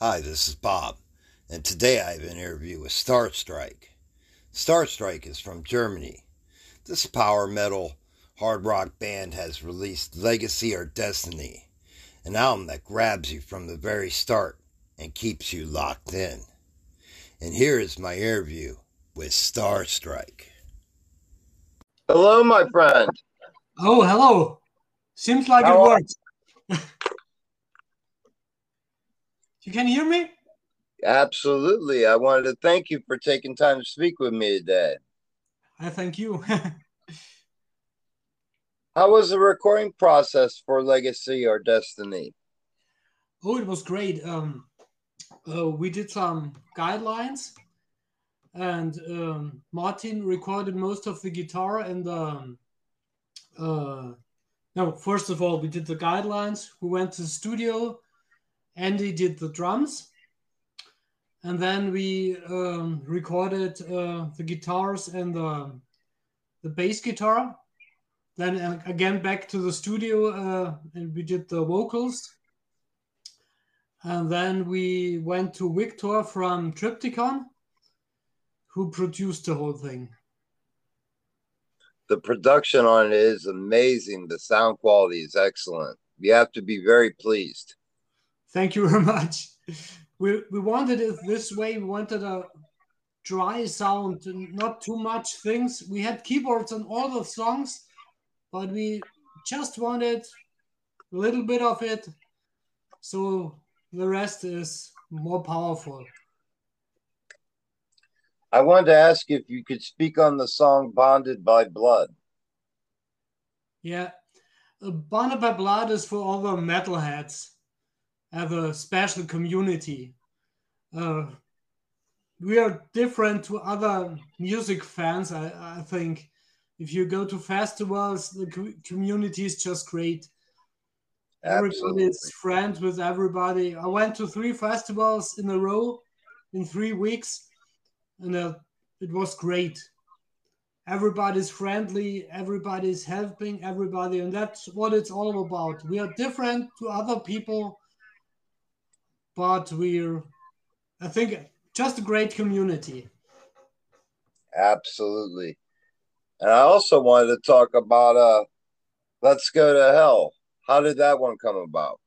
Hi, this is Bob, and today I have an interview with Starstrike. Starstrike is from Germany. This power metal hard rock band has released Legacy or Destiny, an album that grabs you from the very start and keeps you locked in. And here is my interview with Starstrike. Hello, my friend. Oh, hello. Seems like How it are- works. You can hear me? Absolutely. I wanted to thank you for taking time to speak with me today. I thank you. How was the recording process for Legacy or Destiny? oh, it was great. Um, uh, we did some guidelines, and um, Martin recorded most of the guitar and the. um, Uh, no, first of all, we did the guidelines. We went to the studio. Andy did the drums, and then we um, recorded uh, the guitars and the the bass guitar. Then uh, again back to the studio, uh, and we did the vocals. And then we went to Victor from Triptykon, who produced the whole thing. The production on it is amazing. The sound quality is excellent. You have to be very pleased. Thank you very much. We we wanted it this way. We wanted a dry sound, not too much things. We had keyboards on all the songs, but we just wanted a little bit of it, so the rest is more powerful. I wanted to ask if you could speak on the song Bonded by Blood. Yeah, uh, Bonded by Blood is for all the metalheads, have a special community. Uh, we are different to other music fans. I, I think if you go to festivals, the community is just great. Everybody Absolutely. is friends with everybody. I went to three festivals in a row in three weeks, and uh, it was great. Everybody's friendly, everybody's helping everybody, and that's what it's all about. We are different to other people, but we're, I think, just a great community. Absolutely. And I also wanted to talk about uh Let's Go to Hell. How did that one come about?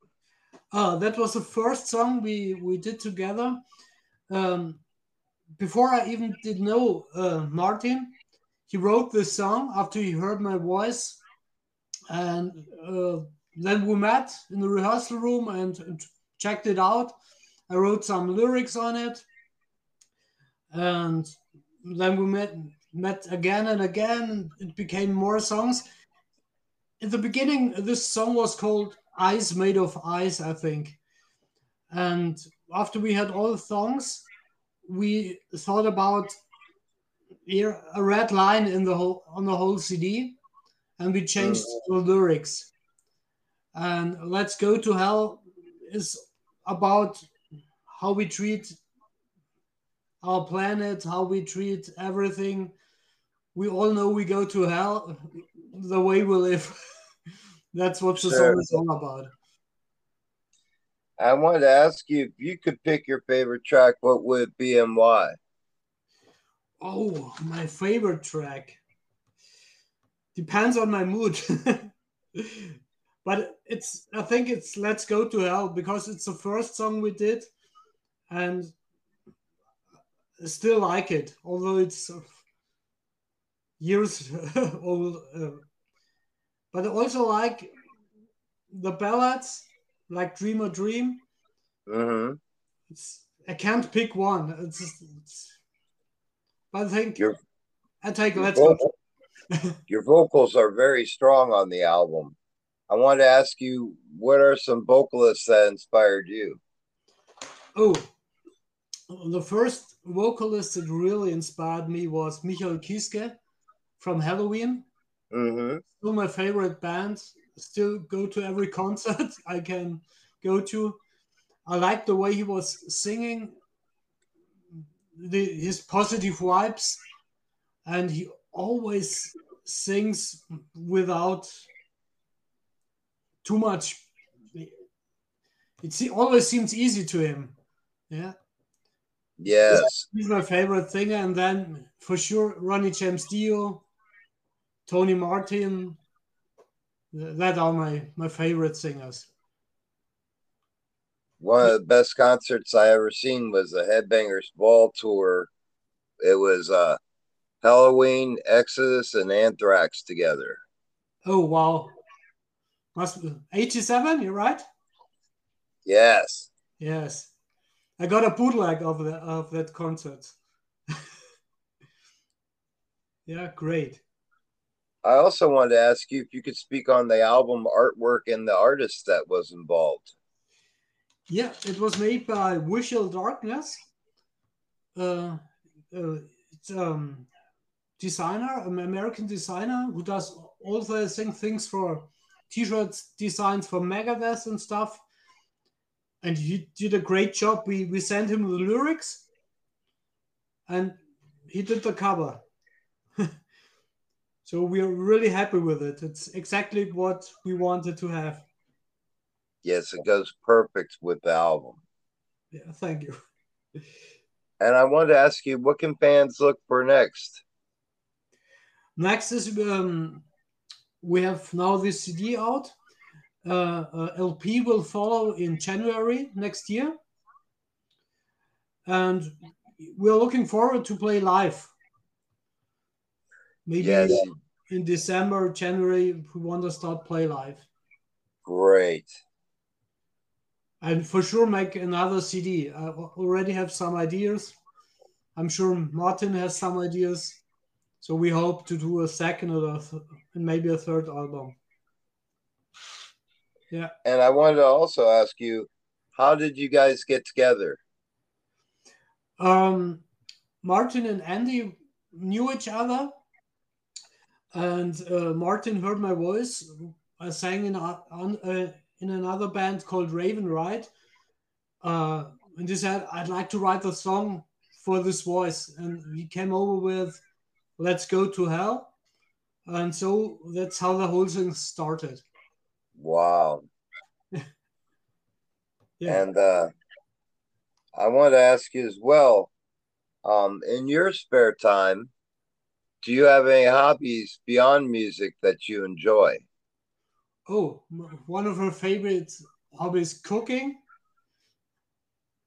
Uh, that was the first song we we did together. Um, before I even did know uh, Martin, he wrote this song after he heard my voice, and uh, then we met in the rehearsal room and, and checked it out. I wrote some lyrics on it, and then we met met again and again. It became more songs. In the beginning, this song was called Eyes Made of Ice, I think. And after we had all the songs, we thought about here a red line in the whole on the whole CD, and we changed oh. the lyrics. And Let's Go to Hell is about how we treat our planet, how we treat everything. We all know we go to hell the way we live. That's what the Sure. song is all about. I wanted to ask you if you could pick your favorite track, what would it be and why? Oh, my favorite track. Depends on my mood. but it's I think it's Let's Go to Hell because it's the first song we did and I still like it, although it's years old. Uh, but I also like the ballads like Dream a Dream. hmm It's I can't pick one. It's, just, it's but I think Your, I take Let's Go vocal, your vocals are very strong on the album. I wanted to ask you, what are some vocalists that inspired you? Oh, the first vocalist that really inspired me was Michael Kiske from Helloween. hmm Still my favorite band. Still go to every concert I can go to. I like the way he was singing, the, his positive vibes, and he always sings without too much. It always seems easy to him. Yeah. Yes. He's my favorite singer. And then for sure, Ronnie James Dio, Tony Martin. That are my, my favorite singers. One of the best concerts I ever seen was the Headbangers Ball Tour. It was uh, Helloween, Exodus, and Anthrax together. Oh wow! Must be 87, you're right? Yes. Yes. I got a bootleg of the, of that concert. yeah, great. I also wanted to ask you if you could speak on the album artwork and the artist that was involved. Yeah, it was made by Visual Darkness. Uh, uh, it's um designer, an American designer who does all the same things for t-shirts designs for Megadeth and stuff. And he did a great job. We we sent him the lyrics, and he did the cover. so we are really happy with it. It's exactly what we wanted to have. Yes, it goes perfect with the album. Yeah, thank you. And I wanted to ask you, what can fans look for next? Next is um, we have now this CD out. Uh, uh, LP will follow in January next year, and we're looking forward to play live. Maybe Yes. in December, January, we want to start play live, Great. and for sure make another CD. I already have some ideas. I'm sure Martin has some ideas. So we hope to do a second or a and maybe a third album. Yeah. And I wanted to also ask you, how did you guys get together? Um, Martin and Andy knew each other, and uh, Martin heard my voice. I sang in a, on, uh, in another band called Raven Ride, uh, and he said, "I'd like to write a song for this voice," and he came over with "Let's Go to Hell," and so that's how the whole thing started. Wow. Yeah. And uh, I want to ask you as well, um, in your spare time, do you have any hobbies beyond music that you enjoy? Oh, one of her favorite hobbies cooking.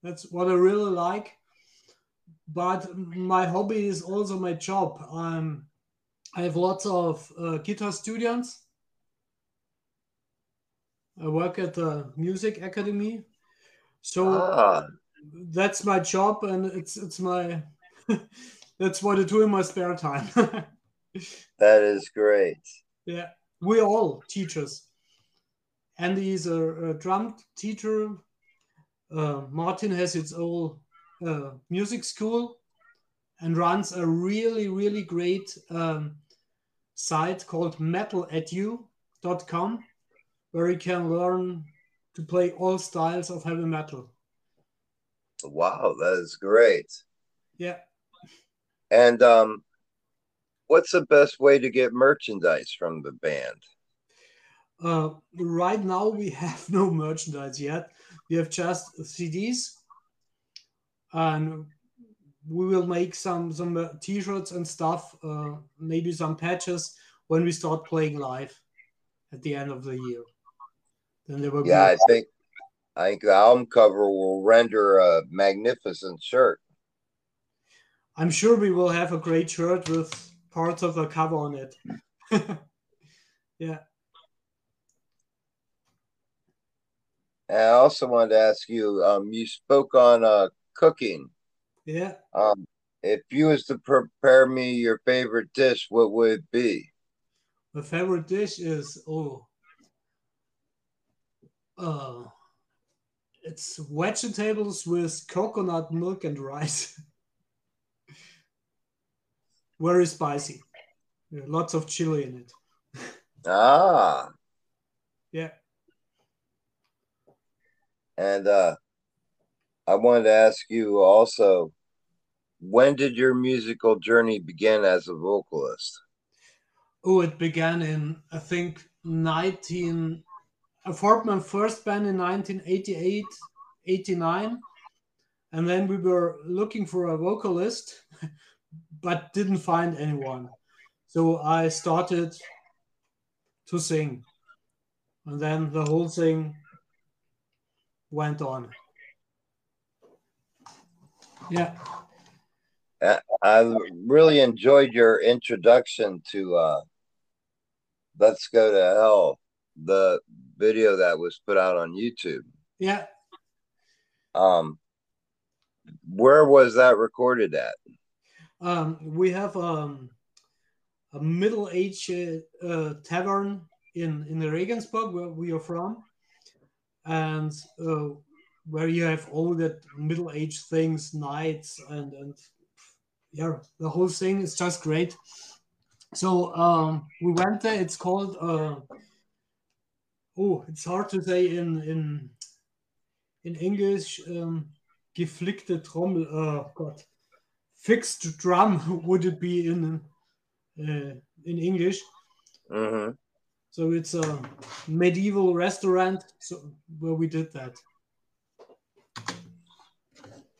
That's what I really like. But my hobby is also my job. Um, I have lots of uh, guitar students. I work at the music academy, so Ah, that's my job, and it's it's my that's what I do in my spare time. that is great. Yeah, we all teachers. Andy is a, a drum teacher. Uh, Martin has its own uh, music school and runs a really, really great um, site called metaledu.com where you can learn to play all styles of heavy metal. Wow, that is great. Yeah. And um, what's the best way to get merchandise from the band? Uh, right now, we have no merchandise yet. We have just CDs, and we will make some some uh, T-shirts and stuff. Uh, maybe some patches when we start playing live at the end of the year. Then there will Yeah, I think I think the album cover will render a magnificent shirt. I'm sure we will have a great shirt with parts of the cover on it. yeah. And I also wanted to ask you, um, you spoke on uh, cooking. Yeah. Um, if you was to prepare me your favorite dish, what would it be? My favorite dish is oh, uh, it's vegetables with coconut milk and rice. Very spicy. Yeah, lots of chili in it. Ah, Yeah. and uh, I wanted to ask you also, when did your musical journey begin as a vocalist? Oh, it began in I think 19. I formed my first band in 1988, 89, and then we were looking for a vocalist, but didn't find anyone. So I started to sing, and then the whole thing went on. Yeah. I really enjoyed your introduction to uh, Let's Go to Hell, the video that was put out on YouTube. Yeah. Um, where was that recorded at? Um, we have um, a middle age uh, uh, tavern in in Regensburg, where we are from, and uh, where you have all that middle age things, knights, and and yeah, the whole thing is just great. So um, we went there. It's called uh, oh, it's hard to say in in in English. Um, geflickte Trommel. Oh God, fixed drum would it be in uh, in English? Mm-hmm. So it's a medieval restaurant. So where we did that.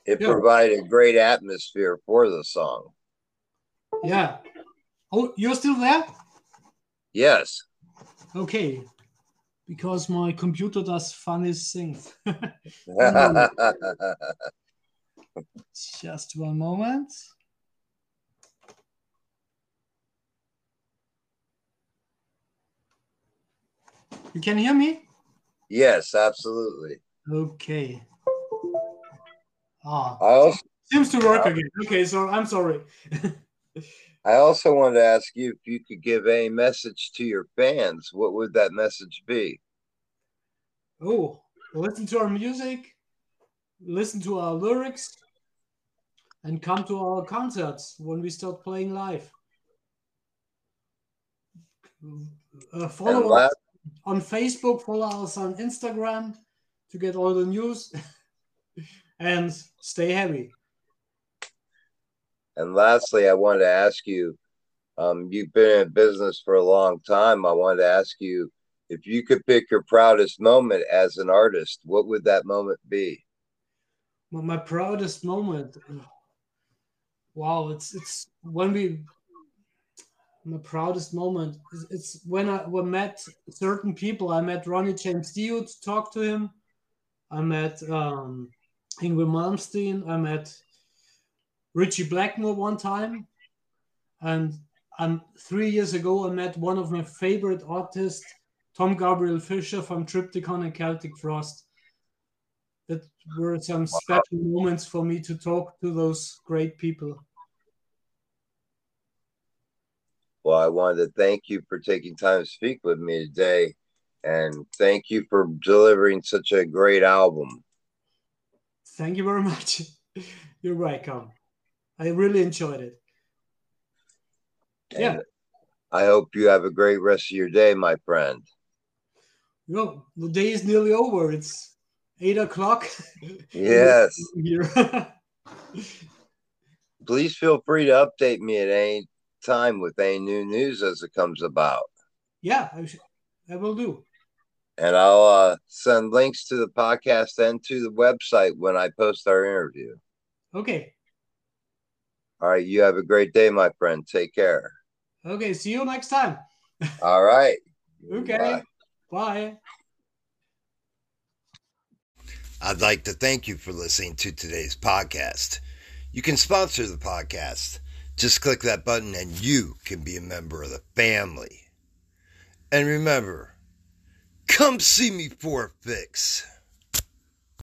It yeah. provided a great atmosphere for the song. Yeah. Oh, you're still there? Yes. Okay. Because my computer does funny things. Just one moment. You can hear me? Yes, absolutely. Okay. Ah, I also, seems to work uh, again. Okay, so I'm sorry. I also wanted to ask you if you could give a message to your fans. What would that message be? Oh, listen to our music, listen to our lyrics, and come to our concerts when we start playing live. Uh, follow us on Facebook, follow us on Instagram to get all the news, and stay heavy. And lastly, I wanted to ask you um, you've been in business for a long time. I wanted to ask you if you could pick your proudest moment as an artist, what would that moment be? Well, my proudest moment. Wow, it's it's when we my proudest moment. is It's when I when met certain people. I met Ronnie James Dio to talk to him. I met um, Yngwie Malmsteen. I met Ritchie Blackmore one time, and and three years ago I met one of my favorite artists, Tom Gabriel Fischer from Triptykon and Celtic Frost. That were some special moments for me to talk to those great people. Well, I wanted to thank you for taking time to speak with me today, and thank you for delivering such a great album. Thank you very much. You're welcome. I really enjoyed it. And yeah. I hope you have a great rest of your day, my friend. Know, the day is nearly over. It's eight o'clock. Yes. Please feel free to update me at any time with any new news as it comes about. Yeah, I, I will do. And I'll uh, send links to the podcast and to the website when I post our interview. Okay. All right. You have a great day, my friend. Take care. Okay. See you next time. All right. okay. Bye. Bye. I'd like to thank you for listening to today's podcast. You can sponsor the podcast. Just click that button and you can be a member of the family. And remember, come see me for a fix.